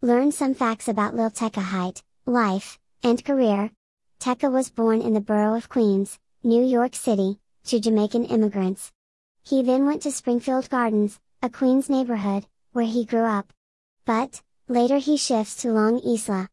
Learn some facts about Lil Tecca height, life, and career. Tecca was born in the borough of Queens, New York City, to Jamaican immigrants. He then went to Springfield Gardens, a Queens neighborhood, where he grew up. But, later he shifts to Long Isla,